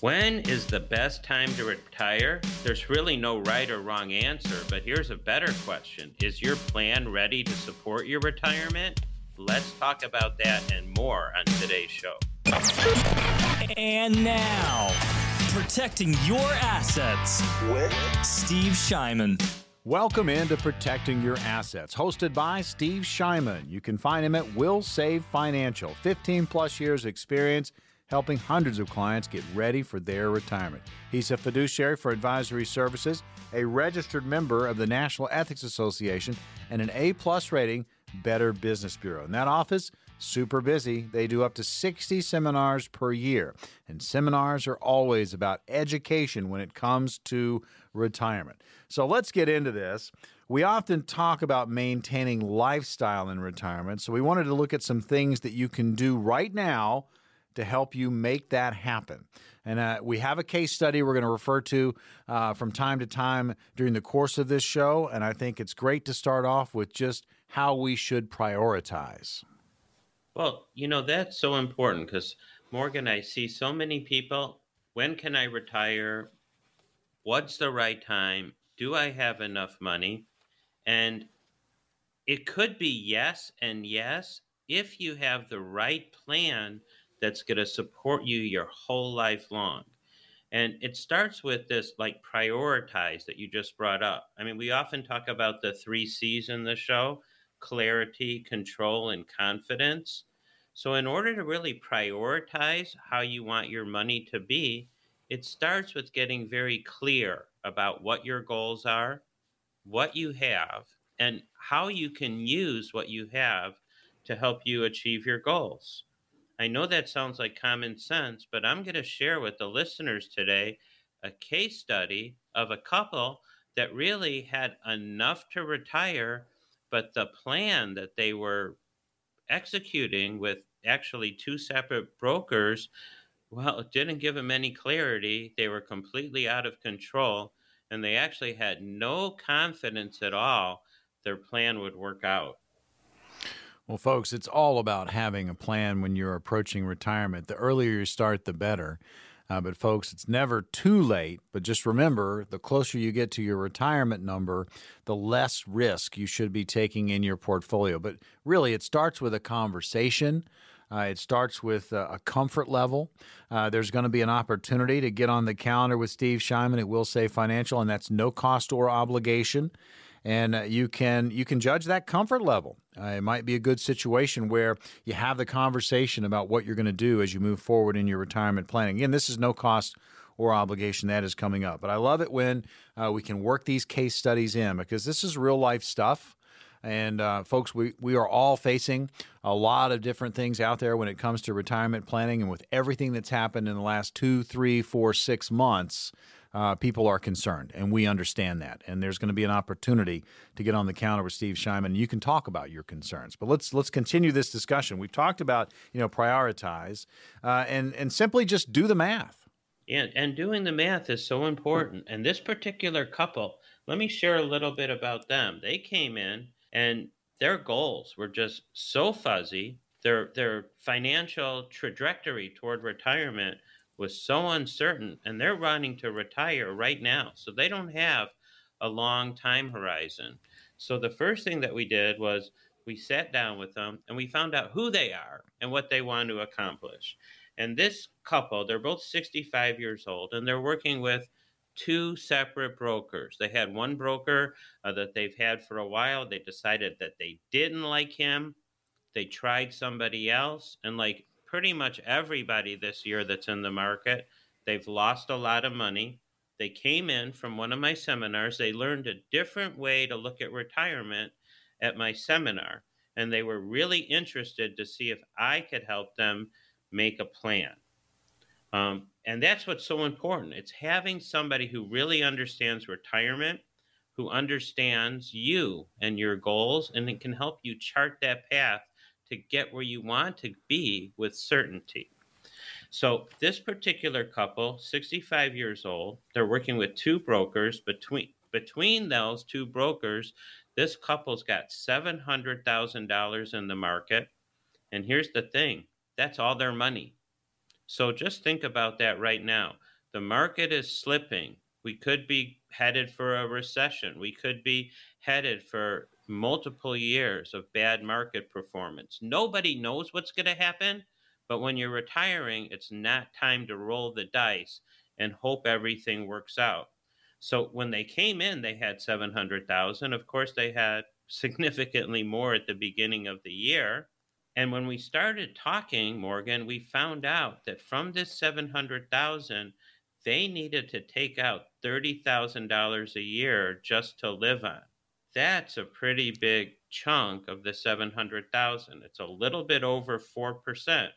When is the best time to retire? There's really no right or wrong answer, but here's a better question Is your plan ready to support your retirement? Let's talk about that and more on today's show. And now, protecting your assets with Steve Shyman. Welcome into Protecting Your Assets, hosted by Steve Shyman. You can find him at Will Save Financial, 15 plus years experience helping hundreds of clients get ready for their retirement. He's a fiduciary for advisory services, a registered member of the National Ethics Association, and an A plus rating Better Business Bureau. In that office, super busy. They do up to 60 seminars per year, and seminars are always about education when it comes to retirement. So let's get into this. We often talk about maintaining lifestyle in retirement, so we wanted to look at some things that you can do right now to help you make that happen. And uh, we have a case study we're going to refer to uh, from time to time during the course of this show. And I think it's great to start off with just how we should prioritize. Well, you know, that's so important because, Morgan, I see so many people. When can I retire? What's the right time? Do I have enough money? And it could be yes and yes if you have the right plan that's going to support you your whole life long. And it starts with this like prioritize that you just brought up. I mean, we often talk about the three C's in the show clarity, control, and confidence. So, in order to really prioritize how you want your money to be, it starts with getting very clear about what your goals are, what you have, and how you can use what you have to help you achieve your goals. I know that sounds like common sense, but I'm going to share with the listeners today a case study of a couple that really had enough to retire, but the plan that they were executing with actually two separate brokers, well, it didn't give them any clarity. They were completely out of control, and they actually had no confidence at all their plan would work out. Well, folks, it's all about having a plan when you're approaching retirement. The earlier you start, the better. Uh, but, folks, it's never too late. But just remember the closer you get to your retirement number, the less risk you should be taking in your portfolio. But really, it starts with a conversation. Uh, it starts with uh, a comfort level. Uh, there's going to be an opportunity to get on the calendar with Steve Shyman at Will Say Financial, and that's no cost or obligation and uh, you can you can judge that comfort level. Uh, it might be a good situation where you have the conversation about what you're going to do as you move forward in your retirement planning. Again, this is no cost or obligation that is coming up, but I love it when uh, we can work these case studies in because this is real life stuff. And uh, folks, we, we are all facing a lot of different things out there when it comes to retirement planning. And with everything that's happened in the last two, three, four, six months, uh, people are concerned, and we understand that. And there's going to be an opportunity to get on the counter with Steve Shyman. You can talk about your concerns, but let's let's continue this discussion. We've talked about you know prioritize uh, and and simply just do the math. And and doing the math is so important. And this particular couple, let me share a little bit about them. They came in and their goals were just so fuzzy. Their their financial trajectory toward retirement was so uncertain and they're running to retire right now. So they don't have a long time horizon. So the first thing that we did was we sat down with them and we found out who they are and what they want to accomplish. And this couple, they're both 65 years old and they're working with two separate brokers. They had one broker uh, that they've had for a while. They decided that they didn't like him. They tried somebody else and like pretty much everybody this year that's in the market. They've lost a lot of money. They came in from one of my seminars. They learned a different way to look at retirement at my seminar. And they were really interested to see if I could help them make a plan. Um, and that's what's so important. It's having somebody who really understands retirement, who understands you and your goals, and it can help you chart that path to get where you want to be with certainty. So, this particular couple, 65 years old, they're working with two brokers. Between between those two brokers, this couple's got $700,000 in the market. And here's the thing that's all their money. So, just think about that right now. the market is slipping. We could be headed for a recession. We could be headed for multiple years of bad market performance. Nobody knows what's going to happen, but when you're retiring, it's not time to roll the dice and hope everything works out. So when they came in, they had 700,000. Of course, they had significantly more at the beginning of the year. And when we started talking, Morgan, we found out that from this 700,000, they needed to take out $30,000 a year just to live on. That's a pretty big chunk of the 700,000. It's a little bit over 4%.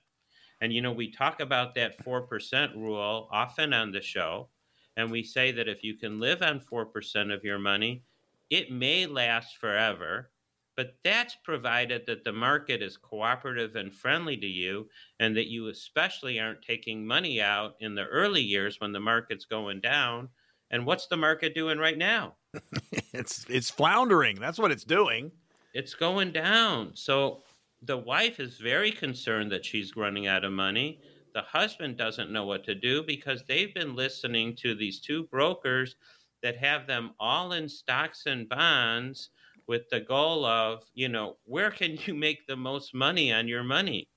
And you know, we talk about that 4% rule often on the show, and we say that if you can live on 4% of your money, it may last forever but that's provided that the market is cooperative and friendly to you, and that you especially aren't taking money out in the early years when the market's going down. And what's the market doing right now? it's it's floundering. That's what it's doing. It's going down. So the wife is very concerned that she's running out of money. The husband doesn't know what to do because they've been listening to these two brokers that have them all in stocks and bonds with the goal of, you know, where can you make the most money on your money?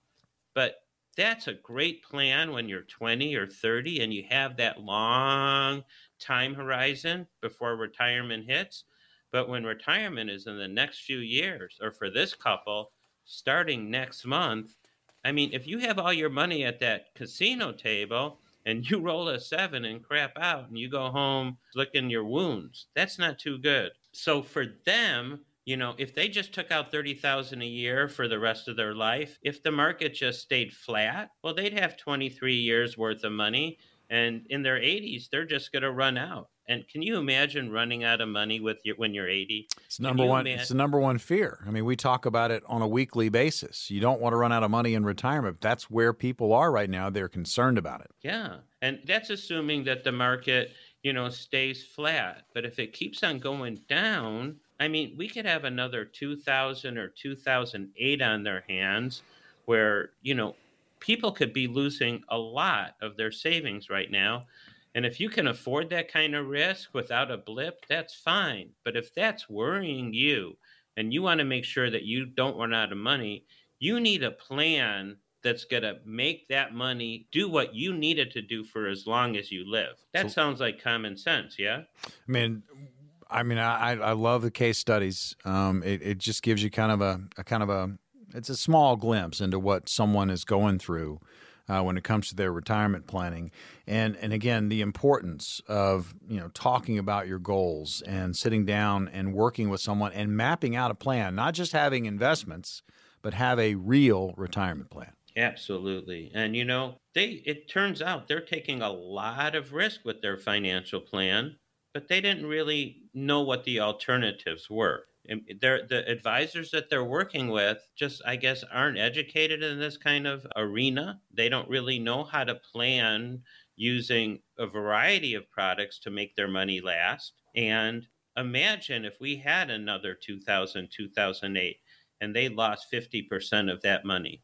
But that's a great plan when you're 20 or 30 and you have that long time horizon before retirement hits. But when retirement is in the next few years, or for this couple, starting next month, I mean, if you have all your money at that casino table and you roll a seven and crap out and you go home licking your wounds, that's not too good. So for them, you know, if they just took out 30,000 a year for the rest of their life, if the market just stayed flat, well they'd have 23 years worth of money and in their 80s they're just going to run out. And can you imagine running out of money with your when you're 80? It's number one. Imagine? It's the number one fear. I mean, we talk about it on a weekly basis. You don't want to run out of money in retirement. That's where people are right now. They're concerned about it. Yeah, and that's assuming that the market you know, stays flat. But if it keeps on going down, I mean, we could have another 2000 or 2008 on their hands where, you know, people could be losing a lot of their savings right now. And if you can afford that kind of risk without a blip, that's fine. But if that's worrying you and you want to make sure that you don't run out of money, you need a plan that's going to make that money do what you need it to do for as long as you live. That so, sounds like common sense, yeah? I mean, I mean, I, I love the case studies. Um, it, it just gives you kind of a, a kind of a, it's a small glimpse into what someone is going through. Uh, when it comes to their retirement planning. And and again, the importance of you know talking about your goals and sitting down and working with someone and mapping out a plan, not just having investments, but have a real retirement plan. Absolutely. And you know, they it turns out they're taking a lot of risk with their financial plan, but they didn't really know what the alternatives were. They're, the advisors that they're working with just, I guess, aren't educated in this kind of arena. They don't really know how to plan using a variety of products to make their money last. And imagine if we had another 2000, 2008, and they lost 50% of that money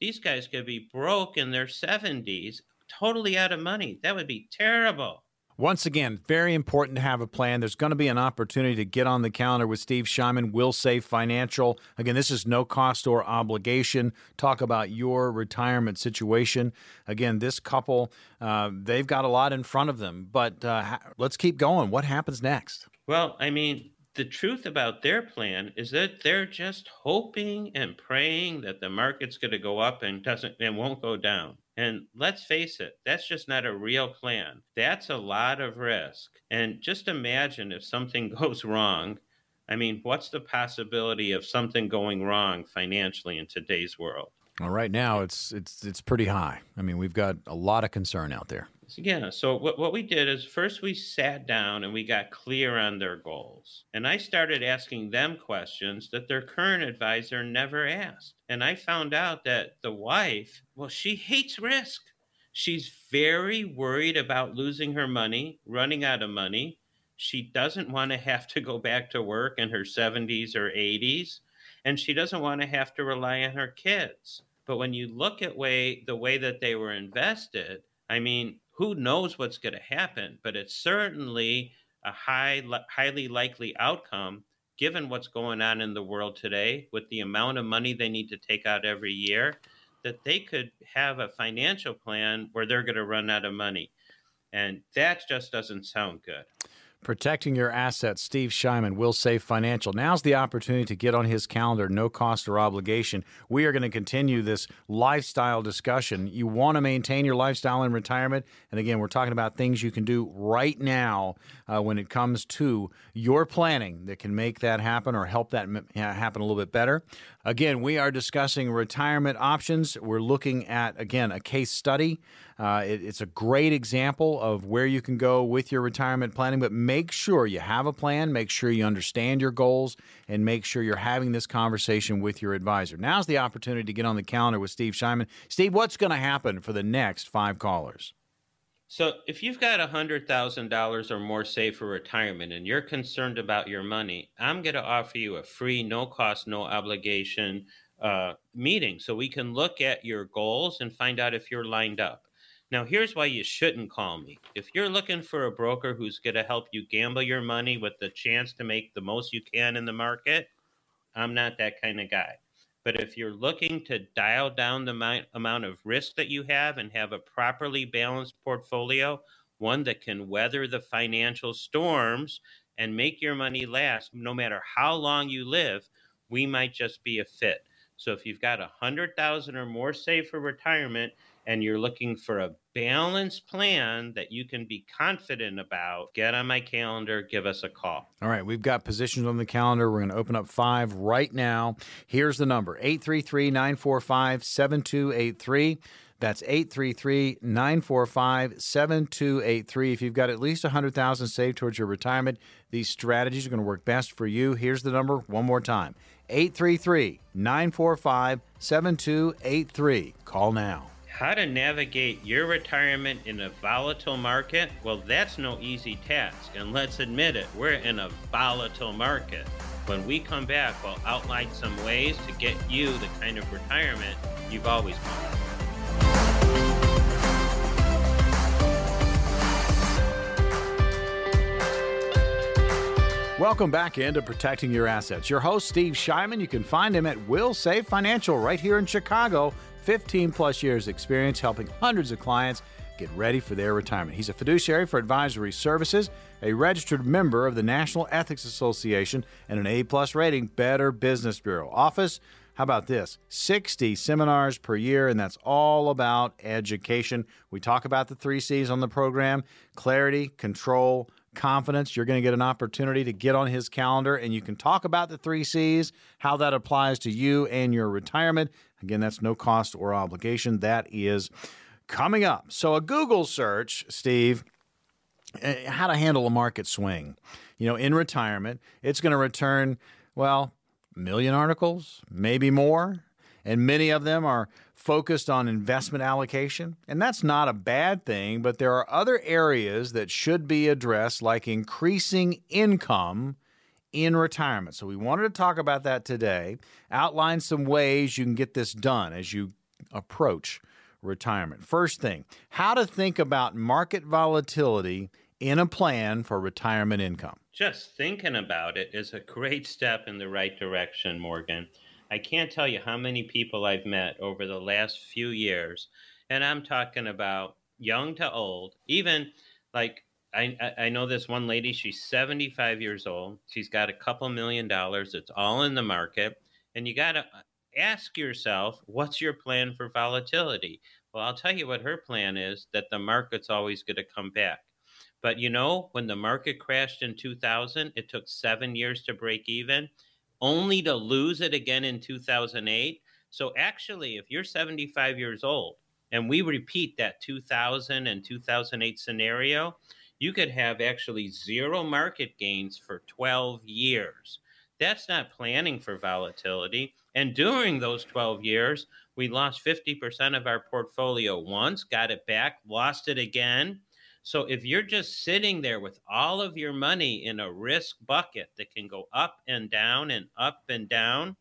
these guys could be broke in their 70s, totally out of money. That would be terrible. Once again, very important to have a plan. There's going to be an opportunity to get on the calendar with Steve Shyman, Will Save Financial. Again, this is no cost or obligation. Talk about your retirement situation. Again, this couple, uh, they've got a lot in front of them, but uh, let's keep going. What happens next? Well, I mean, the truth about their plan is that they're just hoping and praying that the market's going to go up and doesn't and won't go down. And let's face it, that's just not a real plan. That's a lot of risk. And just imagine if something goes wrong. I mean, what's the possibility of something going wrong financially in today's world? Well, right now it's it's it's pretty high. I mean, we've got a lot of concern out there. Yeah. So what, what we did is first we sat down and we got clear on their goals. And I started asking them questions that their current advisor never asked. And I found out that the wife, well, she hates risk. She's very worried about losing her money, running out of money. She doesn't want to have to go back to work in her 70s or 80s. And she doesn't want to have to rely on her kids. But when you look at way the way that they were invested, I mean, who knows what's going to happen, but it's certainly a high, highly likely outcome given what's going on in the world today with the amount of money they need to take out every year that they could have a financial plan where they're going to run out of money. And that just doesn't sound good. Protecting your assets, Steve Shyman, will save financial. Now's the opportunity to get on his calendar, no cost or obligation. We are going to continue this lifestyle discussion. You want to maintain your lifestyle in retirement. And again, we're talking about things you can do right now uh, when it comes to your planning that can make that happen or help that happen a little bit better. Again, we are discussing retirement options. We're looking at, again, a case study. Uh, it, it's a great example of where you can go with your retirement planning, but make sure you have a plan, make sure you understand your goals, and make sure you're having this conversation with your advisor. Now's the opportunity to get on the calendar with Steve Shyman. Steve, what's going to happen for the next five callers? So, if you've got $100,000 or more saved for retirement and you're concerned about your money, I'm going to offer you a free, no cost, no obligation uh, meeting so we can look at your goals and find out if you're lined up. Now, here's why you shouldn't call me. If you're looking for a broker who's going to help you gamble your money with the chance to make the most you can in the market, I'm not that kind of guy. But if you're looking to dial down the amount of risk that you have and have a properly balanced portfolio, one that can weather the financial storms and make your money last no matter how long you live, we might just be a fit. So if you've got a hundred thousand or more saved for retirement and you're looking for a balanced plan that you can be confident about, get on my calendar, give us a call. All right, we've got positions on the calendar. We're going to open up five right now. Here's the number 833 945 7283. That's 833 945 7283. If you've got at least 100000 saved towards your retirement, these strategies are going to work best for you. Here's the number one more time 833 945 7283. Call now. How to navigate your retirement in a volatile market? Well, that's no easy task. And let's admit it, we're in a volatile market. When we come back, we'll outline some ways to get you the kind of retirement you've always wanted. Welcome back into Protecting Your Assets. Your host, Steve Shyman. You can find him at Will Save Financial right here in Chicago 15 plus years experience helping hundreds of clients get ready for their retirement. He's a fiduciary for advisory services, a registered member of the National Ethics Association, and an A plus rating Better Business Bureau. Office, how about this? 60 seminars per year, and that's all about education. We talk about the three C's on the program clarity, control, confidence. You're going to get an opportunity to get on his calendar and you can talk about the three C's, how that applies to you and your retirement. Again, that's no cost or obligation. That is coming up. So, a Google search, Steve, eh, how to handle a market swing. You know, in retirement, it's going to return, well, million articles, maybe more. And many of them are focused on investment allocation. And that's not a bad thing, but there are other areas that should be addressed, like increasing income in retirement. So we wanted to talk about that today, outline some ways you can get this done as you approach retirement. First thing, how to think about market volatility in a plan for retirement income. Just thinking about it is a great step in the right direction, Morgan. I can't tell you how many people I've met over the last few years, and I'm talking about young to old, even like I, I know this one lady, she's 75 years old. She's got a couple million dollars. It's all in the market. And you got to uh, ask yourself, what's your plan for volatility? Well, I'll tell you what her plan is that the market's always going to come back. But you know, when the market crashed in 2000, it took seven years to break even only to lose it again in 2008. So actually, if you're 75 years old and we repeat that 2000 and 2008 scenario, you could have actually zero market gains for 12 years. That's not planning for volatility. And during those 12 years, we lost 50% of our portfolio once, got it back, lost it again. So if you're just sitting there with all of your money in a risk bucket that can go up and down and up and down,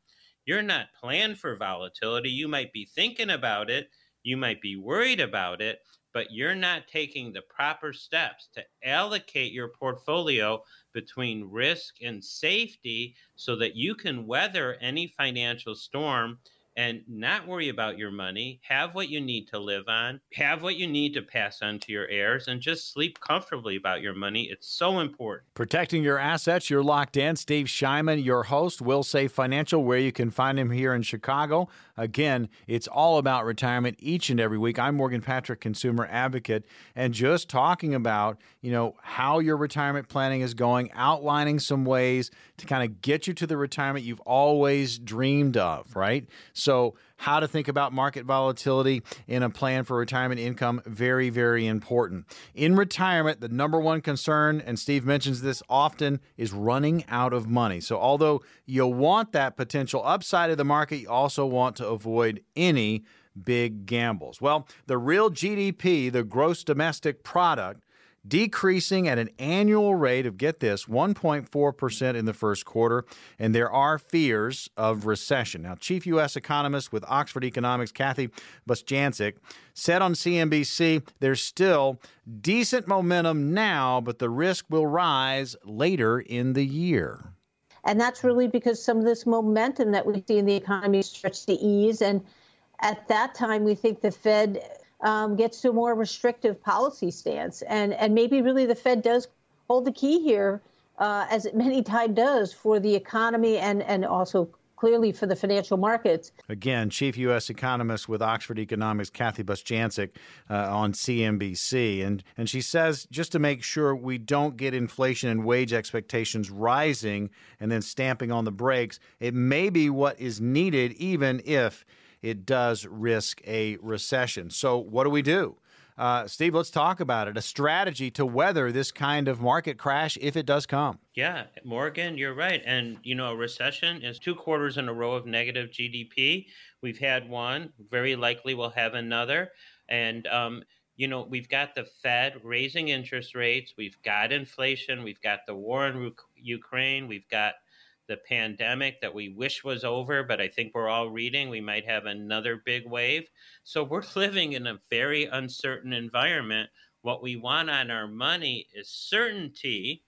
you're not planned for volatility. You might be thinking about it, you might be worried about it, but you're not taking the proper steps to allocate your portfolio between risk and safety so that you can weather any financial storm and not worry about your money, have what you need to live on, have what you need to pass on to your heirs, and just sleep comfortably about your money. It's so important. Protecting your assets, you're locked in. Steve Shyman, your host, Wilsave Financial, where you can find him here in Chicago. Again, it's all about retirement each and every week. I'm Morgan Patrick, consumer advocate, and just talking about, you know, how your retirement planning is going, outlining some ways to kind of get you to the retirement you've always dreamed of, right? So, how to think about market volatility in a plan for retirement income, very, very important. In retirement, the number one concern, and Steve mentions this often, is running out of money. So, although you want that potential upside of the market, you also want to avoid any big gambles. Well, the real GDP, the gross domestic product, decreasing at an annual rate of, get this, 1.4% in the first quarter, and there are fears of recession. Now, chief U.S. economist with Oxford Economics, Kathy Bostjancic, said on CNBC there's still decent momentum now, but the risk will rise later in the year. And that's really because some of this momentum that we see in the economy starts to ease. And at that time, we think the Fed um, gets to a more restrictive policy stance. And, and maybe really the Fed does hold the key here, uh, as it many times does, for the economy and, and also clearly for the financial markets. Again, chief U.S. economist with Oxford Economics, Kathy Bostjancic, uh, on CNBC. And, and she says just to make sure we don't get inflation and wage expectations rising and then stamping on the brakes, it may be what is needed even if it does risk a recession. So, what do we do? Uh, Steve, let's talk about it. A strategy to weather this kind of market crash if it does come. Yeah, Morgan, you're right. And, you know, a recession is two quarters in a row of negative GDP. We've had one, very likely we'll have another. And, um, you know, we've got the Fed raising interest rates, we've got inflation, we've got the war in Ukraine, we've got the pandemic that we wish was over, but I think we're all reading we might have another big wave. So we're living in a very uncertain environment. What we want on our money is certainty.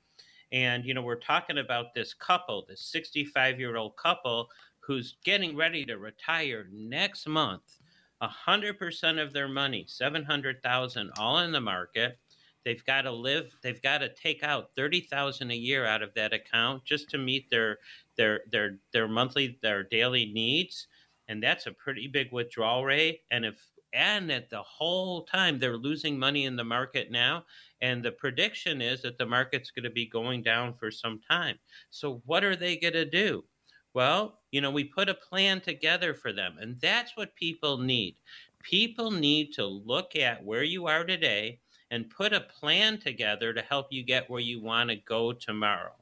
And, you know, we're talking about this couple, this 65 year old couple who's getting ready to retire next month. 100% of their money, 700,000 all in the market. They've got to live. They've got to take out thirty thousand a year out of that account just to meet their their their their monthly their daily needs, and that's a pretty big withdrawal rate. And if and at the whole time they're losing money in the market now and the prediction is that the market's going to be going down for some time so what are they going to do well you know we put a plan together for them and that's what people need people need to look at where you are today and put a plan together to help you get where you want to go tomorrow.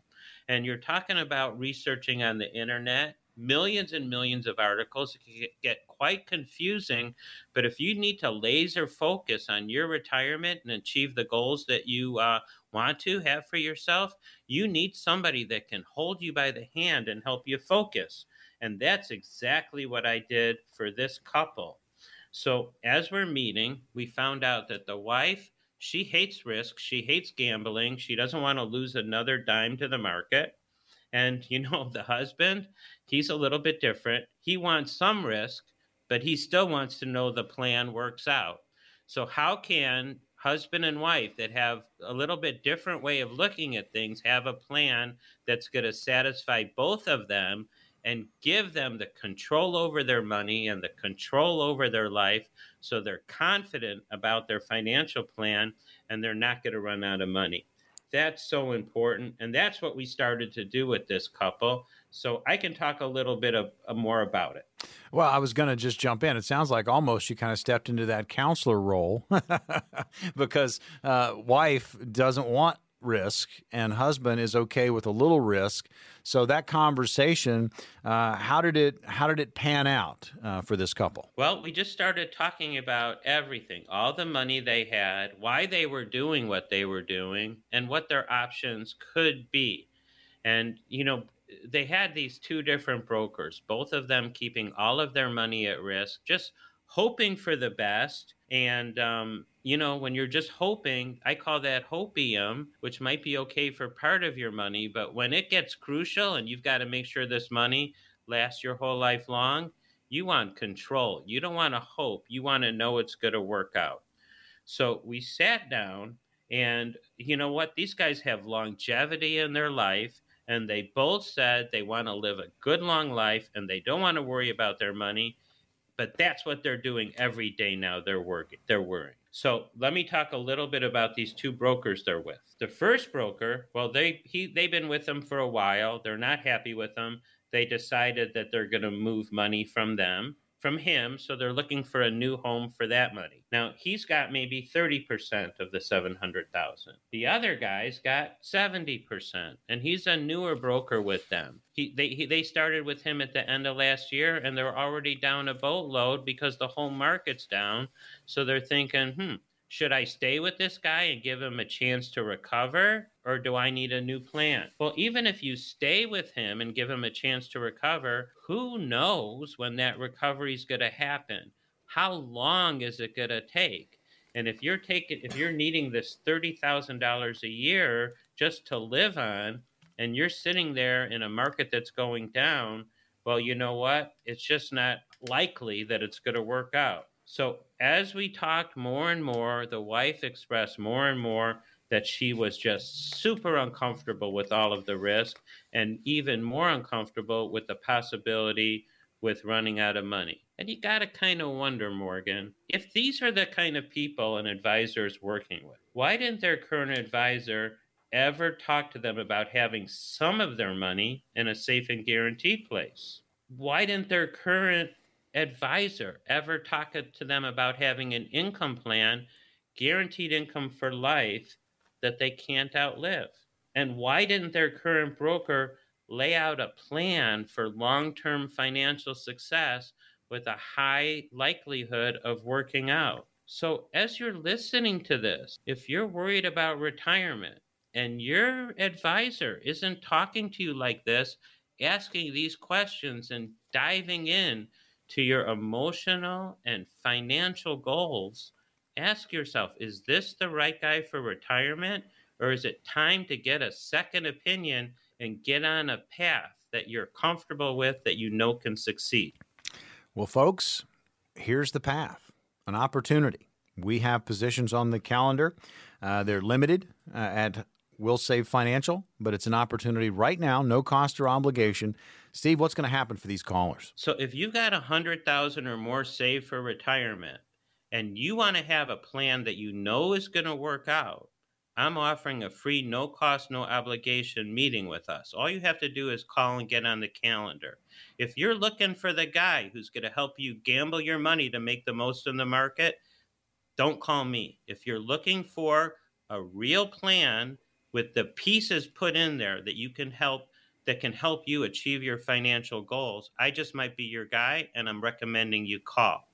And you're talking about researching on the internet, millions and millions of articles. It can get quite confusing. But if you need to laser focus on your retirement and achieve the goals that you uh, want to have for yourself, you need somebody that can hold you by the hand and help you focus. And that's exactly what I did for this couple. So, as we're meeting, we found out that the wife she hates risk. She hates gambling. She doesn't want to lose another dime to the market. And, you know, the husband, he's a little bit different. He wants some risk, but he still wants to know the plan works out. So, how can husband and wife that have a little bit different way of looking at things have a plan that's going to satisfy both of them and give them the control over their money and the control over their life so they're confident about their financial plan and they're not going to run out of money. That's so important. And that's what we started to do with this couple. So I can talk a little bit of, uh, more about it. Well, I was going to just jump in. It sounds like almost you kind of stepped into that counselor role because uh, wife doesn't want risk and husband is okay with a little risk. So that conversation uh, how did it how did it pan out uh, for this couple? Well we just started talking about everything all the money they had why they were doing what they were doing and what their options could be. And you know they had these two different brokers both of them keeping all of their money at risk just hoping for the best. And um, you know, when you're just hoping, I call that hopium, which might be okay for part of your money, but when it gets crucial and you've got to make sure this money lasts your whole life long, you want control. You don't want to hope. You want to know it's going to work out. So we sat down, and you know what? These guys have longevity in their life, and they both said they want to live a good long life and they don't want to worry about their money. But that's what they're doing every day now. They're working. They're worrying. So let me talk a little bit about these two brokers they're with. The first broker, well, they he they've been with them for a while. They're not happy with them they decided that they're going to move money from them from him so they're looking for a new home for that money. Now he's got maybe 30% of the 700000 the other guy's got 70% and he's a newer broker with them. He, they, he, they started with him at the end of last year and they're already down a boatload because the whole market's down. So they're thinking hmm should I stay with this guy and give him a chance to recover, or do I need a new plan? Well, even if you stay with him and give him a chance to recover, who knows when that recovery is going to happen? How long is it going to take? And if you're taking, if you're needing this thirty thousand dollars a year just to live on, and you're sitting there in a market that's going down, well, you know what? It's just not likely that it's going to work out. So as we talked more and more, the wife expressed more and more that she was just super uncomfortable with all of the risk and even more uncomfortable with the possibility with running out of money. And you got to kind of wonder, Morgan, if these are the kind of people an advisor is working with, why didn't their current advisor ever talk to them about having some of their money in a safe and guaranteed place? Why didn't their current advisor ever talk to them about having an income plan, guaranteed income for life that they can't outlive? And why didn't their current broker lay out a plan for long term financial success with a high likelihood of working out? So, as you're listening to this, if you're worried about retirement and your advisor isn't talking to you like this, asking these questions and diving in to your emotional and financial goals, ask yourself is this the right guy for retirement? Or is it time to get a second opinion and get on a path that you're comfortable with that you know can succeed? Well, folks, here's the path an opportunity. We have positions on the calendar. Uh, they're limited uh, at Will Save Financial, but it's an opportunity right now, no cost or obligation Steve, what's going to happen for these callers? So if you've got a hundred thousand or more saved for retirement, and you want to have a plan that you know is going to work out, I'm offering a free, no cost, no obligation meeting with us. All you have to do is call and get on the calendar. If you're looking for the guy who's going to help you gamble your money to make the most in the market, don't call me. If you're looking for a real plan with the pieces put in there that you can help that can help you achieve your financial goals, I just might be your guy and I'm recommending you call.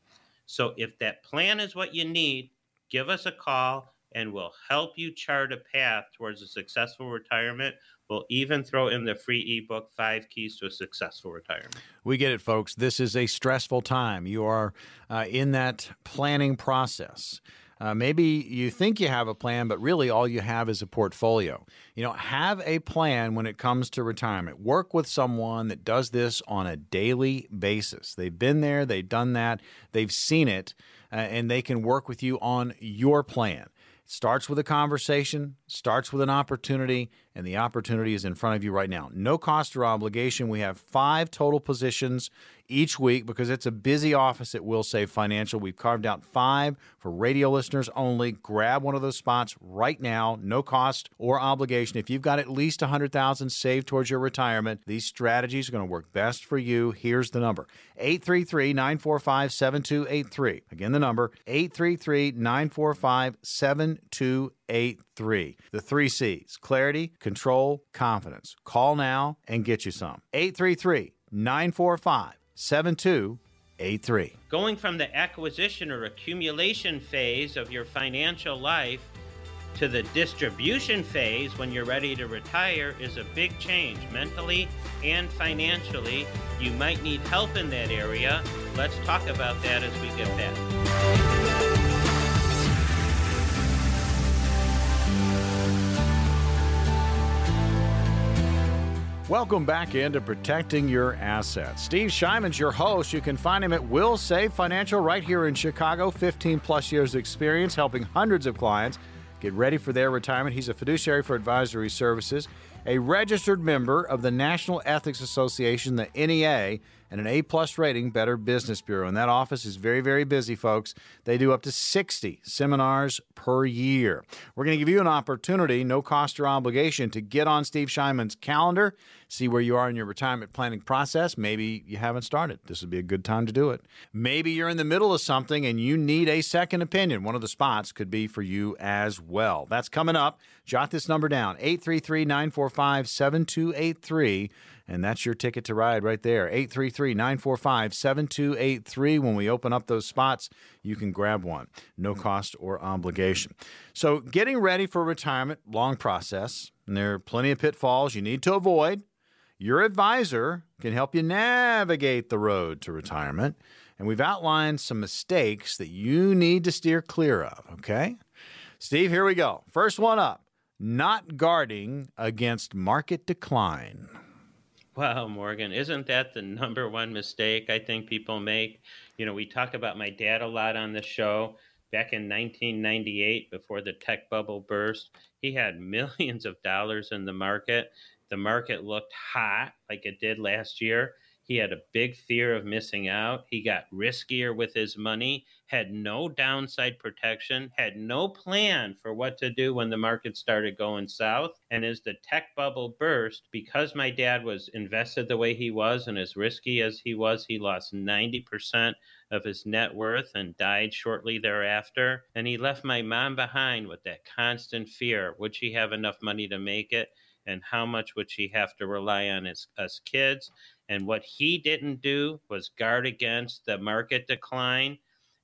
So if that plan is what you need, give us a call and we'll help you chart a path towards a successful retirement. We'll even throw in the free ebook, Five Keys to a Successful Retirement. We get it, folks. This is a stressful time. You are uh, in that planning process. Uh, maybe you think you have a plan, but really all you have is a portfolio. You know, have a plan when it comes to retirement. Work with someone that does this on a daily basis. They've been there, they've done that, they've seen it, uh, and they can work with you on your plan. It starts with a conversation, starts with an opportunity, and the opportunity is in front of you right now. No cost or obligation. We have five total positions each week because it's a busy office at Will Save Financial. We've carved out five for radio listeners only. Grab one of those spots right now, no cost or obligation. If you've got at least 100000 saved towards your retirement, these strategies are going to work best for you. Here's the number 833 945 7283. Again, the number 833 945 7283. The three C's clarity, control, confidence. Call now and get you some. 833 945 7283. Going from the acquisition or accumulation phase of your financial life to the distribution phase when you're ready to retire is a big change mentally and financially. You might need help in that area. Let's talk about that as we get back. Welcome back into Protecting Your Assets. Steve Shyman's your host. You can find him at Will Save Financial right here in Chicago. 15 plus years experience helping hundreds of clients get ready for their retirement. He's a fiduciary for advisory services, a registered member of the National Ethics Association, the NEA, and an A plus rating Better Business Bureau. And that office is very, very busy, folks. They do up to 60 seminars per year. We're going to give you an opportunity, no cost or obligation, to get on Steve Shyman's calendar see where you are in your retirement planning process. Maybe you haven't started. This would be a good time to do it. Maybe you're in the middle of something and you need a second opinion. One of the spots could be for you as well. That's coming up. Jot this number down 833 945 7283. And that's your ticket to ride right there. 833 945 7283. When we open up those spots, you can grab one. No cost or obligation. So, getting ready for retirement, long process. And there are plenty of pitfalls you need to avoid. Your advisor can help you navigate the road to retirement. And we've outlined some mistakes that you need to steer clear of, okay? Steve, here we go. First one up not guarding against market decline. Wow, Morgan, isn't that the number one mistake I think people make? You know, we talk about my dad a lot on the show. Back in 1998, before the tech bubble burst, he had millions of dollars in the market the market looked hot like it did last year. He had a big fear of missing out. He got riskier with his money, had no downside protection, had no plan for what to do when the market started going south. And as the tech bubble burst, because my dad was invested the way he was and as risky as he was, he lost 90% of his net worth and died shortly thereafter. And he left my mom behind with that constant fear would she have enough money to make it? and how much would she have to rely on us kids. And what he didn't do was guard against the market decline.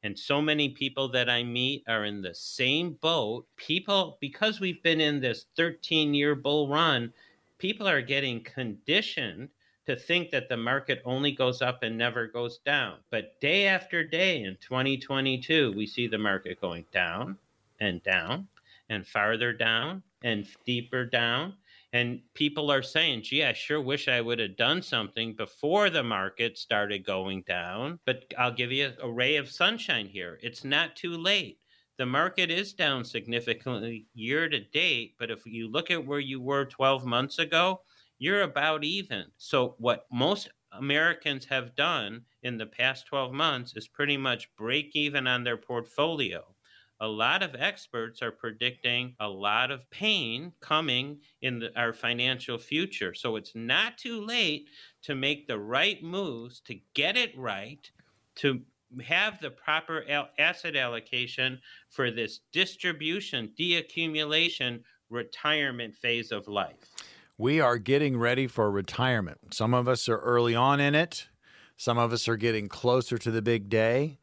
And so many people that I meet are in the same boat. People, because we've been in this 13 year bull run, people are getting conditioned to think that the market only goes up and never goes down. But day after day in 2022, we see the market going down and down and farther down and deeper down. And people are saying, gee, I sure wish I would have done something before the market started going down. But I'll give you a ray of sunshine here. It's not too late. The market is down significantly year to date, but if you look at where you were 12 months ago, you're about even. So, what most Americans have done in the past 12 months is pretty much break even on their portfolio a lot of experts are predicting a lot of pain coming in the, our financial future. So it's not too late to make the right moves, to get it right, to have the proper al- asset allocation for this distribution, deaccumulation, retirement phase of life. We are getting ready for retirement. Some of us are early on in it. Some of us are getting closer to the big day.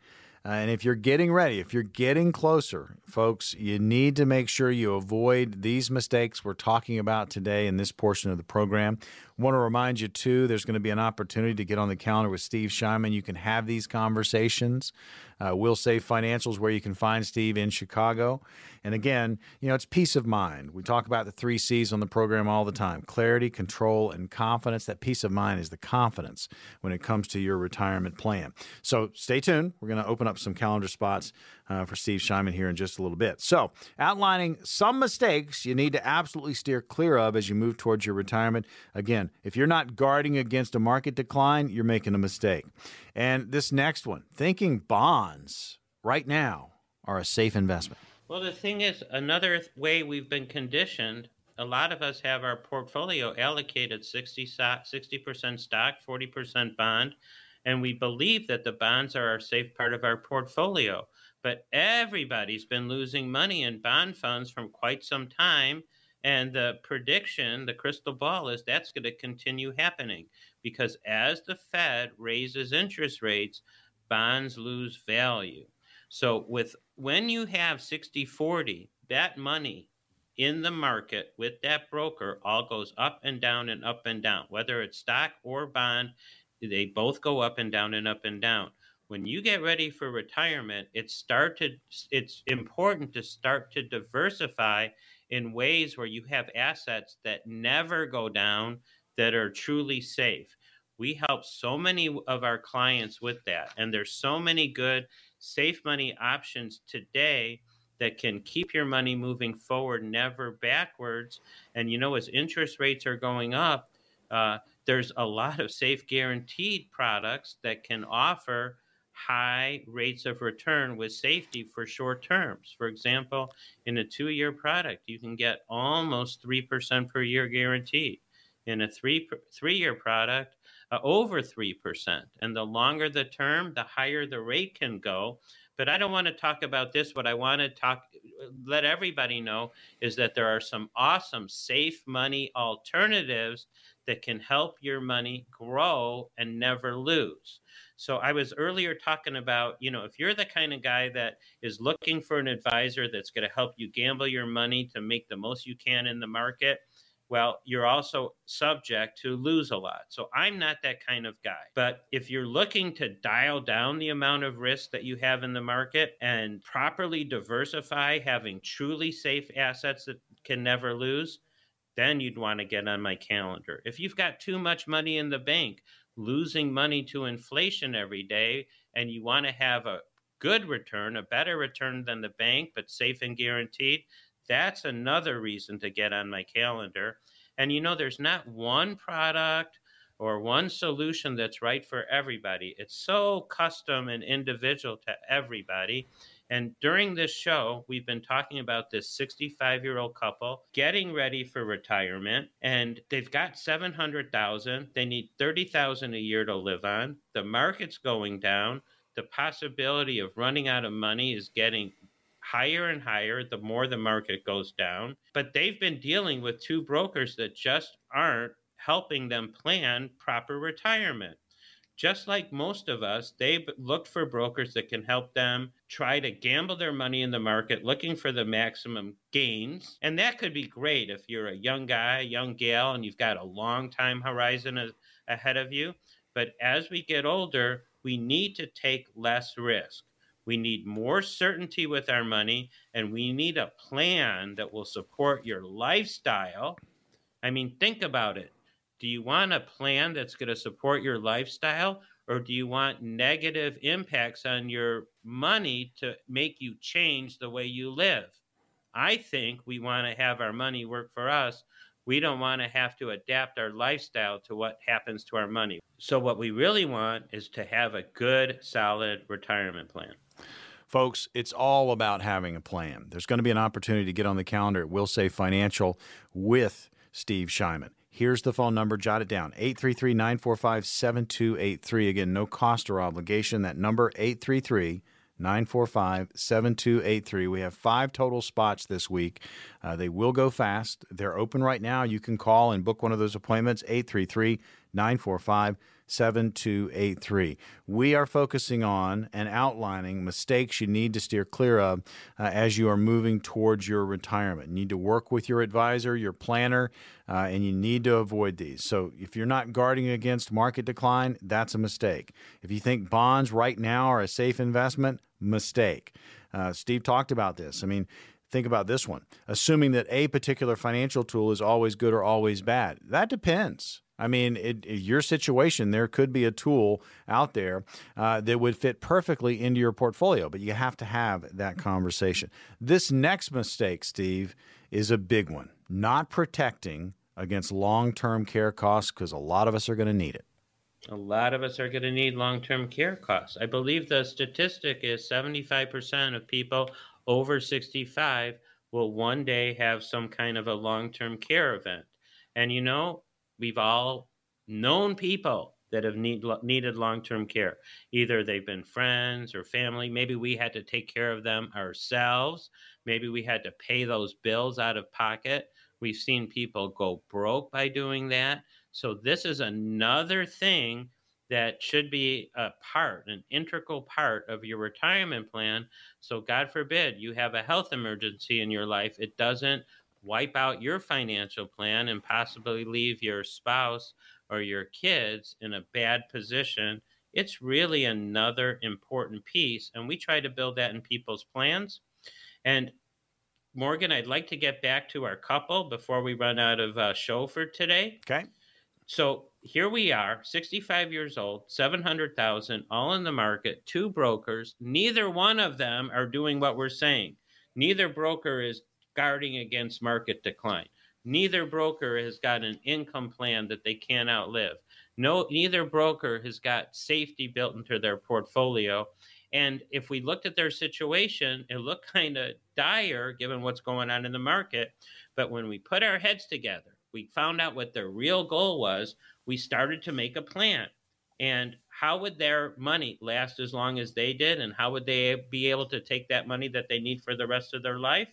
Uh, and if you're getting ready, if you're getting closer, folks, you need to make sure you avoid these mistakes we're talking about today in this portion of the program. Want to remind you, too, there's going to be an opportunity to get on the calendar with Steve Shyman. You can have these conversations. Uh, Will Save Financials, where you can find Steve in Chicago. And again, you know, it's peace of mind. We talk about the three C's on the program all the time clarity, control, and confidence. That peace of mind is the confidence when it comes to your retirement plan. So stay tuned. We're going to open up some calendar spots uh, for Steve Shyman here in just a little bit. So, outlining some mistakes you need to absolutely steer clear of as you move towards your retirement. Again, if you're not guarding against a market decline, you're making a mistake. And this next one, thinking bonds right now are a safe investment. Well, the thing is, another way we've been conditioned, a lot of us have our portfolio allocated 60 stock, 60% stock, 40% bond, and we believe that the bonds are our safe part of our portfolio. But everybody's been losing money in bond funds from quite some time. And the prediction, the crystal ball, is that's going to continue happening because as the Fed raises interest rates, bonds lose value. So with when you have 60 40, that money in the market with that broker all goes up and down and up and down. Whether it's stock or bond, they both go up and down and up and down. When you get ready for retirement, it's started it's important to start to diversify in ways where you have assets that never go down that are truly safe. We help so many of our clients with that. And there's so many good safe money options today that can keep your money moving forward, never backwards. And you know, as interest rates are going up, uh, there's a lot of safe guaranteed products that can offer high rates of return with safety for short terms. For example, in a two year product, you can get almost 3% per year guaranteed. In a three, three year product, uh, over 3%. And the longer the term, the higher the rate can go. But I don't want to talk about this. What I want to talk, let everybody know is that there are some awesome safe money alternatives that can help your money grow and never lose. So I was earlier talking about, you know, if you're the kind of guy that is looking for an advisor that's going to help you gamble your money to make the most you can in the market, well, you're also subject to lose a lot. So I'm not that kind of guy. But if you're looking to dial down the amount of risk that you have in the market and properly diversify, having truly safe assets that can never lose, then you'd want to get on my calendar. If you've got too much money in the bank, losing money to inflation every day, and you want to have a good return, a better return than the bank, but safe and guaranteed, that's another reason to get on my calendar. And you know, there's not one product or one solution that's right for everybody. It's so custom and individual to everybody. And during this show, we've been talking about this 65 year old couple getting ready for retirement, and they've got 700,000. They need 30,000 a year to live on. The market's going down. The possibility of running out of money is getting higher and higher the more the market goes down. But they've been dealing with two brokers that just aren't helping them plan proper retirement. Just like most of us, they looked for brokers that can help them try to gamble their money in the market, looking for the maximum gains. And that could be great if you're a young guy, young gal, and you've got a long time horizon ahead of you. But as we get older, we need to take less risk. We need more certainty with our money, and we need a plan that will support your lifestyle. I mean, think about it. Do you want a plan that's going to support your lifestyle, or do you want negative impacts on your money to make you change the way you live? I think we want to have our money work for us. We don't want to have to adapt our lifestyle to what happens to our money. So, what we really want is to have a good, solid retirement plan. Folks, it's all about having a plan. There's going to be an opportunity to get on the calendar at Wilsave Financial with Steve Shyman. Here's the phone number, jot it down 833 945 7283. Again, no cost or obligation. That number, 833 945 7283. We have five total spots this week. Uh, they will go fast. They're open right now. You can call and book one of those appointments, 833 945 7283. We are focusing on and outlining mistakes you need to steer clear of uh, as you are moving towards your retirement. You need to work with your advisor, your planner, uh, and you need to avoid these. So, if you're not guarding against market decline, that's a mistake. If you think bonds right now are a safe investment, mistake. Uh, Steve talked about this. I mean, think about this one assuming that a particular financial tool is always good or always bad. That depends. I mean, it, your situation, there could be a tool out there uh, that would fit perfectly into your portfolio, but you have to have that conversation. This next mistake, Steve, is a big one not protecting against long term care costs because a lot of us are going to need it. A lot of us are going to need long term care costs. I believe the statistic is 75% of people over 65 will one day have some kind of a long term care event. And you know, we've all known people that have need, needed long term care. Either they've been friends or family. Maybe we had to take care of them ourselves. Maybe we had to pay those bills out of pocket. We've seen people go broke by doing that. So, this is another thing that should be a part, an integral part of your retirement plan. So, God forbid you have a health emergency in your life, it doesn't wipe out your financial plan and possibly leave your spouse or your kids in a bad position, it's really another important piece. And we try to build that in people's plans. And Morgan, I'd like to get back to our couple before we run out of uh, show for today. Okay. So here we are, 65 years old, 700,000, all in the market, two brokers. Neither one of them are doing what we're saying. Neither broker is guarding against market decline. Neither broker has got an income plan that they can't outlive. No, neither broker has got safety built into their portfolio. And if we looked at their situation, it looked kind of dire given what's going on in the market. But when we put our heads together, we found out what their real goal was. We started to make a plan. And how would their money last as long as they did? And how would they be able to take that money that they need for the rest of their life?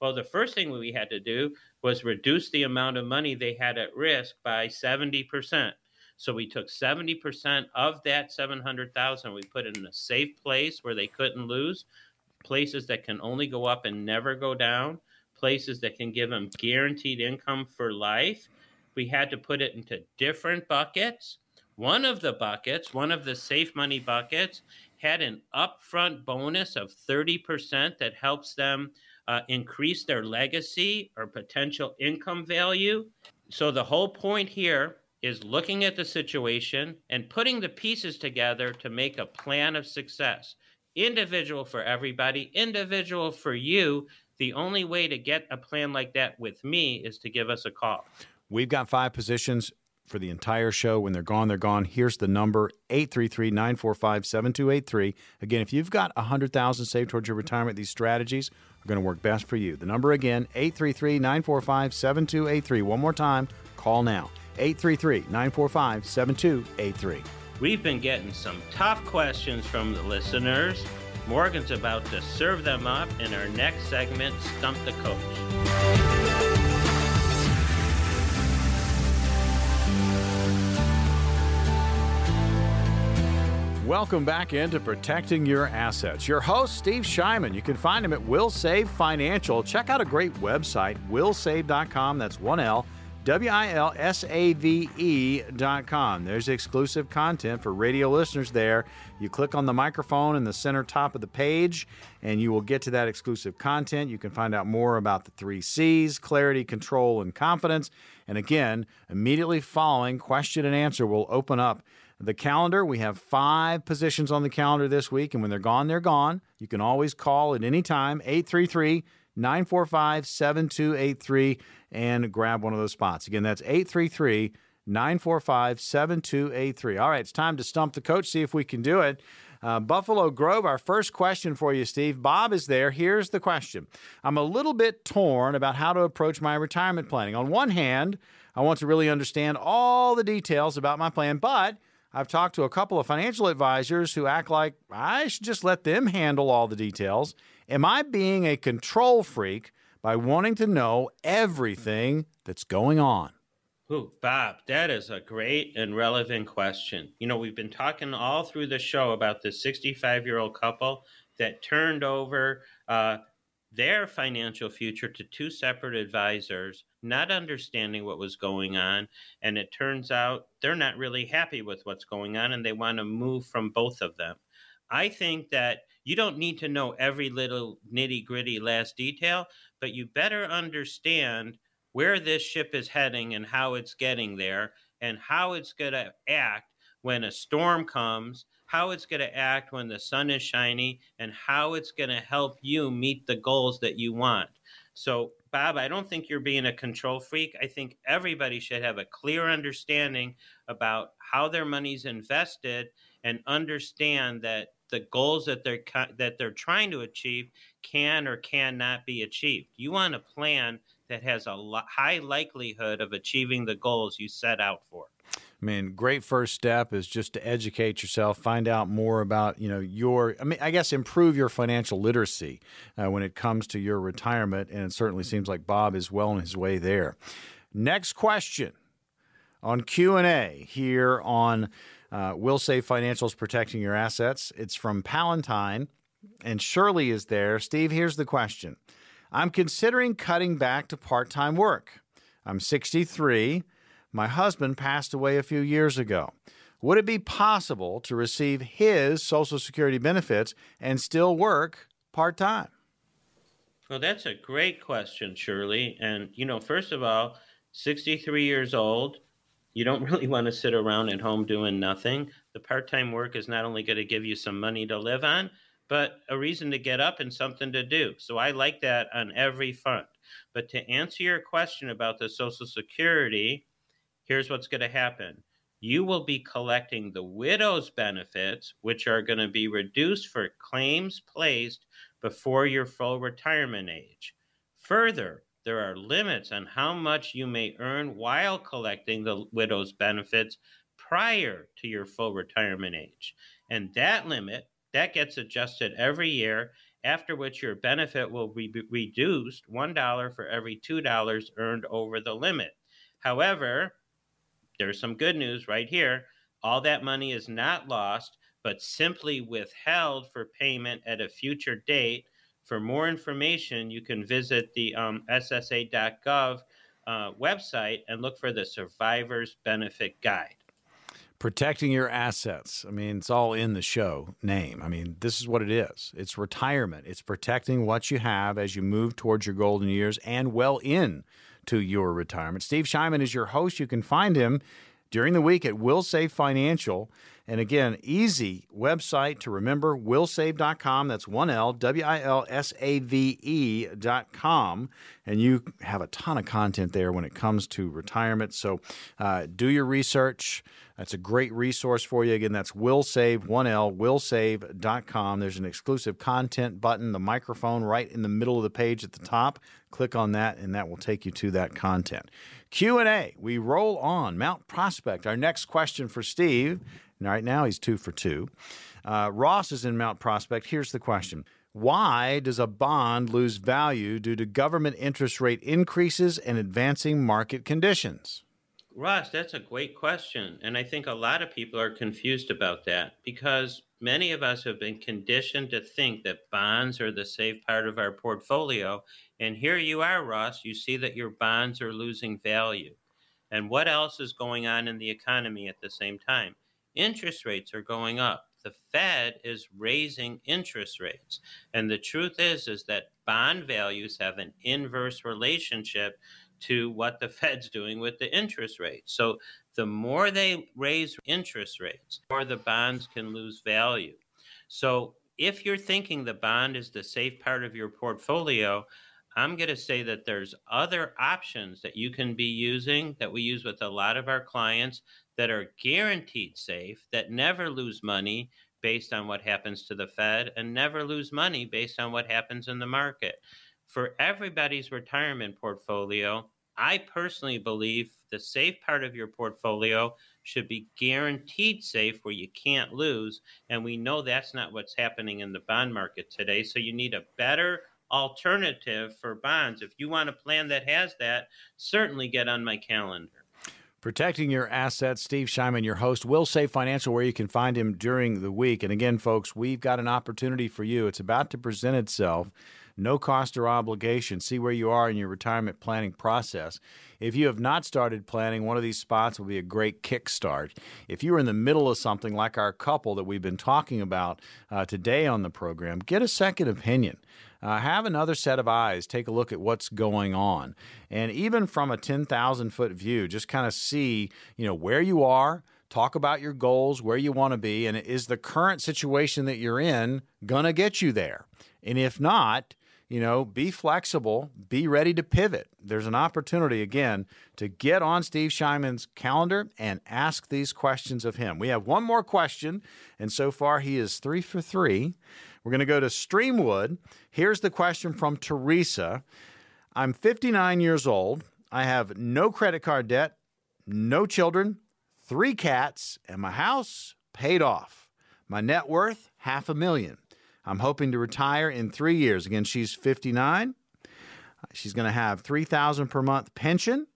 Well, the first thing we had to do was reduce the amount of money they had at risk by 70%. So we took 70% of that 700,000, we put it in a safe place where they couldn't lose, places that can only go up and never go down, places that can give them guaranteed income for life. We had to put it into different buckets. One of the buckets, one of the safe money buckets, had an upfront bonus of 30% that helps them uh, increase their legacy or potential income value. So the whole point here is looking at the situation and putting the pieces together to make a plan of success. Individual for everybody, individual for you. The only way to get a plan like that with me is to give us a call. We've got five positions for the entire show. When they're gone, they're gone. Here's the number 833 945 7283. Again, if you've got 100000 saved towards your retirement, these strategies are going to work best for you. The number again, 833 945 7283. One more time, call now. 833 945 7283. We've been getting some tough questions from the listeners. Morgan's about to serve them up in our next segment, Stump the Coach. Welcome back into Protecting Your Assets. Your host, Steve Shyman. You can find him at Wilsave Financial. Check out a great website, wilsave.com. That's one L W I L S A V E dot com. There's exclusive content for radio listeners there. You click on the microphone in the center top of the page, and you will get to that exclusive content. You can find out more about the three C's clarity, control, and confidence. And again, immediately following question and answer will open up the calendar. We have five positions on the calendar this week, and when they're gone, they're gone. You can always call at any time, 833 945 7283 and grab one of those spots. Again, that's 833 945 7283. All right, it's time to stump the coach, see if we can do it. Uh, Buffalo Grove, our first question for you, Steve. Bob is there. Here's the question I'm a little bit torn about how to approach my retirement planning. On one hand, I want to really understand all the details about my plan, but I've talked to a couple of financial advisors who act like I should just let them handle all the details. Am I being a control freak by wanting to know everything that's going on? Ooh, Bob, that is a great and relevant question. You know, we've been talking all through the show about this 65 year old couple that turned over uh, their financial future to two separate advisors, not understanding what was going on. And it turns out they're not really happy with what's going on and they want to move from both of them. I think that you don't need to know every little nitty gritty last detail, but you better understand where this ship is heading and how it's getting there and how it's going to act when a storm comes, how it's going to act when the sun is shiny, and how it's going to help you meet the goals that you want. So, Bob, I don't think you're being a control freak. I think everybody should have a clear understanding about how their money's invested and understand that the goals that they're that they're trying to achieve can or cannot be achieved. You want a plan that has a high likelihood of achieving the goals you set out for. I mean, great first step is just to educate yourself, find out more about, you know, your, I mean, I guess improve your financial literacy uh, when it comes to your retirement. And it certainly seems like Bob is well on his way there. Next question on Q&A here on uh, Wilsave Financials Protecting Your Assets. It's from Palatine, and Shirley is there. Steve, here's the question I'm considering cutting back to part time work. I'm 63. My husband passed away a few years ago. Would it be possible to receive his Social Security benefits and still work part time? Well, that's a great question, Shirley. And, you know, first of all, 63 years old, You don't really want to sit around at home doing nothing. The part time work is not only going to give you some money to live on, but a reason to get up and something to do. So I like that on every front. But to answer your question about the Social Security, here's what's going to happen you will be collecting the widow's benefits, which are going to be reduced for claims placed before your full retirement age. Further, there are limits on how much you may earn while collecting the widow's benefits prior to your full retirement age. And that limit, that gets adjusted every year, after which your benefit will be reduced $1 for every $2 earned over the limit. However, there's some good news right here. All that money is not lost, but simply withheld for payment at a future date. For more information, you can visit the um, SSA.gov uh, website and look for the Survivor's Benefit Guide. Protecting your assets. I mean, it's all in the show name. I mean, this is what it is it's retirement, it's protecting what you have as you move towards your golden years and well in to your retirement. Steve Shyman is your host. You can find him during the week at Wilsave Financial. And again, easy website to remember, wilsave.com. That's one L, W I L S A V E.com. And you have a ton of content there when it comes to retirement. So uh, do your research. That's a great resource for you. Again, that's wilsave, one L, wilsave.com. There's an exclusive content button, the microphone right in the middle of the page at the top. Click on that, and that will take you to that content. Q&A. We roll on. Mount Prospect. Our next question for Steve. Right now, he's two for two. Uh, Ross is in Mount Prospect. Here's the question. Why does a bond lose value due to government interest rate increases and advancing market conditions? Ross, that's a great question. And I think a lot of people are confused about that because many of us have been conditioned to think that bonds are the safe part of our portfolio. And here you are, Ross, you see that your bonds are losing value. And what else is going on in the economy at the same time? Interest rates are going up. The Fed is raising interest rates. And the truth is is that bond values have an inverse relationship to what the Fed's doing with the interest rate. So the more they raise interest rates, the more the bonds can lose value. So if you're thinking the bond is the safe part of your portfolio, I'm going to say that there's other options that you can be using that we use with a lot of our clients that are guaranteed safe, that never lose money based on what happens to the Fed and never lose money based on what happens in the market for everybody's retirement portfolio, I personally believe the safe part of your portfolio should be guaranteed safe where you can't lose. And we know that's not what's happening in the bond market today. So you need a better alternative for bonds. If you want a plan that has that, certainly get on my calendar. Protecting your assets. Steve Shyman, your host, wilsave financial where you can find him during the week. And again, folks, we've got an opportunity for you. It's about to present itself no cost or obligation. See where you are in your retirement planning process. If you have not started planning, one of these spots will be a great kickstart. If you're in the middle of something like our couple that we've been talking about uh, today on the program, get a second opinion. Uh, have another set of eyes, take a look at what's going on. And even from a 10,000 foot view, just kind of see, you know, where you are, talk about your goals, where you want to be, and is the current situation that you're in going to get you there? And if not, you know, be flexible, be ready to pivot. There's an opportunity again to get on Steve Shyman's calendar and ask these questions of him. We have one more question, and so far he is three for three. We're going to go to Streamwood. Here's the question from Teresa I'm 59 years old. I have no credit card debt, no children, three cats, and my house paid off. My net worth, half a million. I'm hoping to retire in three years. Again, she's 59. She's going to have 3000 per month pension.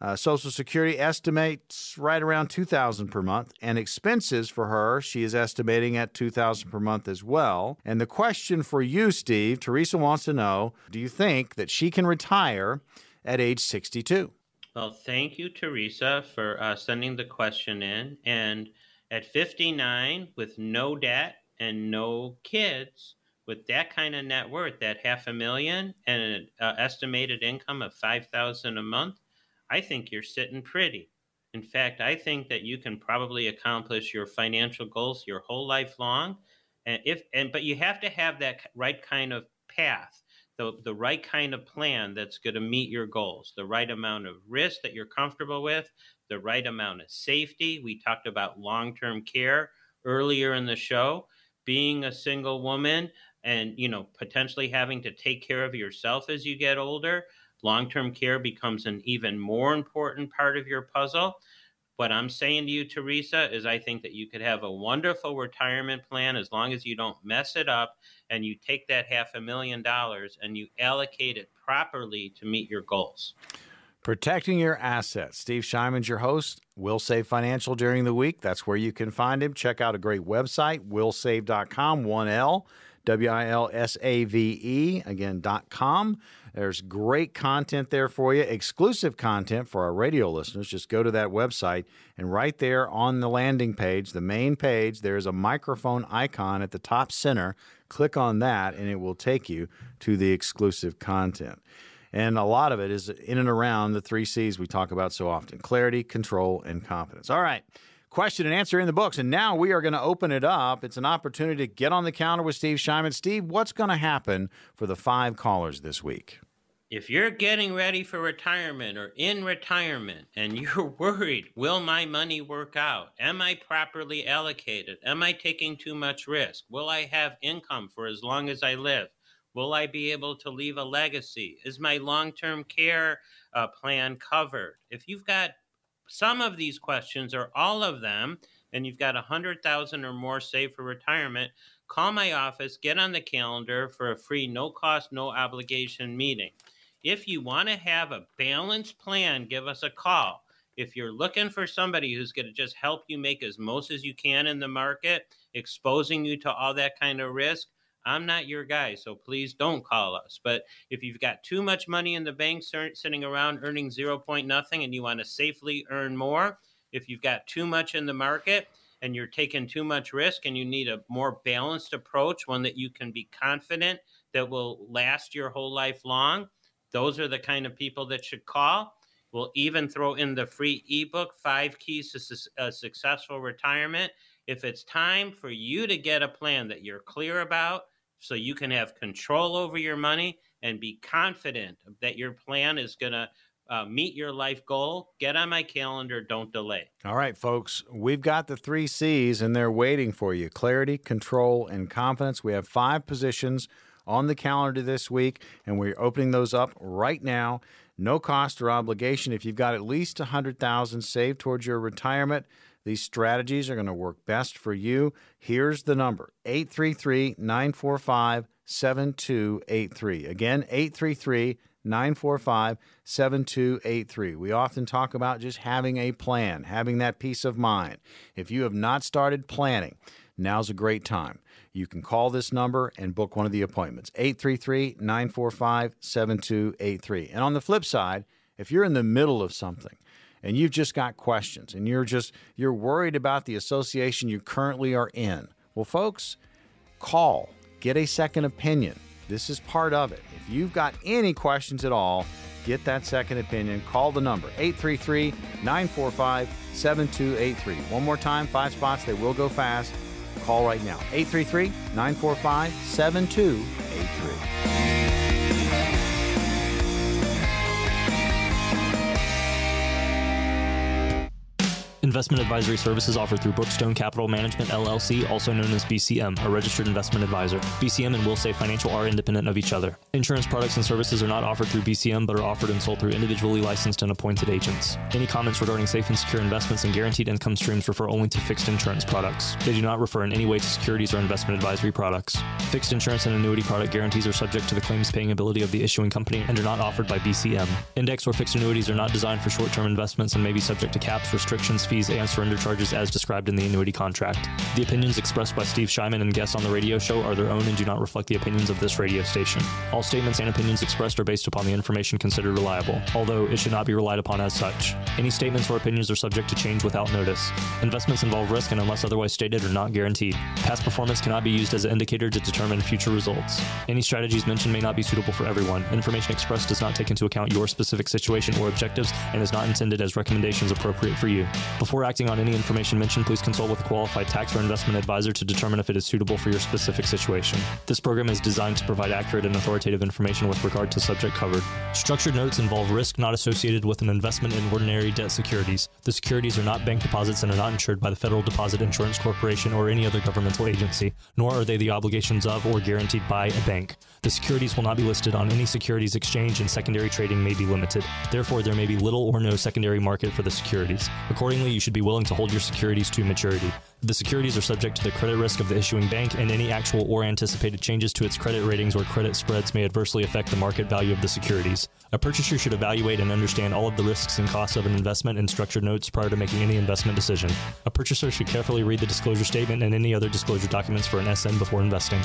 Uh, Social Security estimates right around 2000 per month, and expenses for her she is estimating at 2000 per month as well. And the question for you, Steve, Teresa wants to know, do you think that she can retire at age 62? Well, thank you, Teresa, for uh, sending the question in. And at 59, with no debt and no kids with that kind of net worth, that half a million and an uh, estimated income of 5000 a month, I think you're sitting pretty. In fact, I think that you can probably accomplish your financial goals your whole life long. And if and but you have to have that right kind of path, the the right kind of plan that's going to meet your goals, the right amount of risk that you're comfortable with, the right amount of safety. We talked about long-term care earlier in the show. Being a single woman and you know potentially having to take care of yourself as you get older long term care becomes an even more important part of your puzzle. What I'm saying to you, Teresa, is I think that you could have a wonderful retirement plan as long as you don't mess it up and you take that half a million dollars and you allocate it properly to meet your goals. Protecting your assets. Steve Shyman's your host. Wilsave Financial during the week. That's where you can find him. Check out a great website, wilsave.com, 1L, W I L S A V E, again, dot com. There's great content there for you, exclusive content for our radio listeners. Just go to that website, and right there on the landing page, the main page, there's a microphone icon at the top center. Click on that, and it will take you to the exclusive content. And a lot of it is in and around the three C's we talk about so often clarity, control, and confidence. All right question and answer in the books. And now we are going to open it up. It's an opportunity to get on the counter with Steve Shyman. Steve, what's going to happen for the five callers this week? If you're getting ready for retirement or in retirement and you're worried, will my money work out? Am I properly allocated? Am I taking too much risk? Will I have income for as long as I live? Will I be able to leave a legacy? Is my long term care uh, plan covered? If you've got some of these questions or all of them, and you've got a hundred thousand or more saved for retirement, call my office, get on the calendar for a free, no cost, no obligation meeting. If you want to have a balanced plan, give us a call. If you're looking for somebody who's going to just help you make as most as you can in the market, exposing you to all that kind of risk, I'm not your guy, so please don't call us. But if you've got too much money in the bank sitting around earning zero point nothing and you want to safely earn more, if you've got too much in the market and you're taking too much risk and you need a more balanced approach, one that you can be confident that will last your whole life long, those are the kind of people that should call. We'll even throw in the free ebook, Five Keys to a uh, Successful Retirement. If it's time for you to get a plan that you're clear about, so you can have control over your money and be confident that your plan is going to uh, meet your life goal, get on my calendar. Don't delay. All right, folks, we've got the three C's and they're waiting for you clarity, control, and confidence. We have five positions on the calendar this week, and we're opening those up right now. No cost or obligation. If you've got at least 100000 saved towards your retirement, these strategies are going to work best for you. Here's the number 833 945 7283. Again, 833 945 7283. We often talk about just having a plan, having that peace of mind. If you have not started planning, now's a great time. You can call this number and book one of the appointments 833 945 7283. And on the flip side, if you're in the middle of something, and you've just got questions and you're just you're worried about the association you currently are in. Well, folks, call, get a second opinion. This is part of it. If you've got any questions at all, get that second opinion. Call the number 833 945 7283. One more time, five spots, they will go fast. Call right now 833 945 7283. Investment advisory services offered through Brookstone Capital Management LLC, also known as BCM, a registered investment advisor. BCM and Wilsave Financial are independent of each other. Insurance products and services are not offered through BCM but are offered and sold through individually licensed and appointed agents. Any comments regarding safe and secure investments and guaranteed income streams refer only to fixed insurance products. They do not refer in any way to securities or investment advisory products. Fixed insurance and annuity product guarantees are subject to the claims paying ability of the issuing company and are not offered by BCM. Index or fixed annuities are not designed for short term investments and may be subject to caps, restrictions, fees, fees, and surrender charges as described in the annuity contract. The opinions expressed by Steve Shyman and guests on the radio show are their own and do not reflect the opinions of this radio station. All statements and opinions expressed are based upon the information considered reliable, although it should not be relied upon as such. Any statements or opinions are subject to change without notice. Investments involve risk and, unless otherwise stated, are not guaranteed. Past performance cannot be used as an indicator to determine future results. Any strategies mentioned may not be suitable for everyone. Information expressed does not take into account your specific situation or objectives and is not intended as recommendations appropriate for you. Before acting on any information mentioned, please consult with a qualified tax or investment advisor to determine if it is suitable for your specific situation. This program is designed to provide accurate and authoritative information with regard to subject covered. Structured notes involve risk not associated with an investment in ordinary debt securities. The securities are not bank deposits and are not insured by the Federal Deposit Insurance Corporation or any other governmental agency, nor are they the obligations of or guaranteed by a bank. The securities will not be listed on any securities exchange and secondary trading may be limited. Therefore, there may be little or no secondary market for the securities. Accordingly, you should be willing to hold your securities to maturity. The securities are subject to the credit risk of the issuing bank, and any actual or anticipated changes to its credit ratings or credit spreads may adversely affect the market value of the securities. A purchaser should evaluate and understand all of the risks and costs of an investment in structured notes prior to making any investment decision. A purchaser should carefully read the disclosure statement and any other disclosure documents for an SN before investing.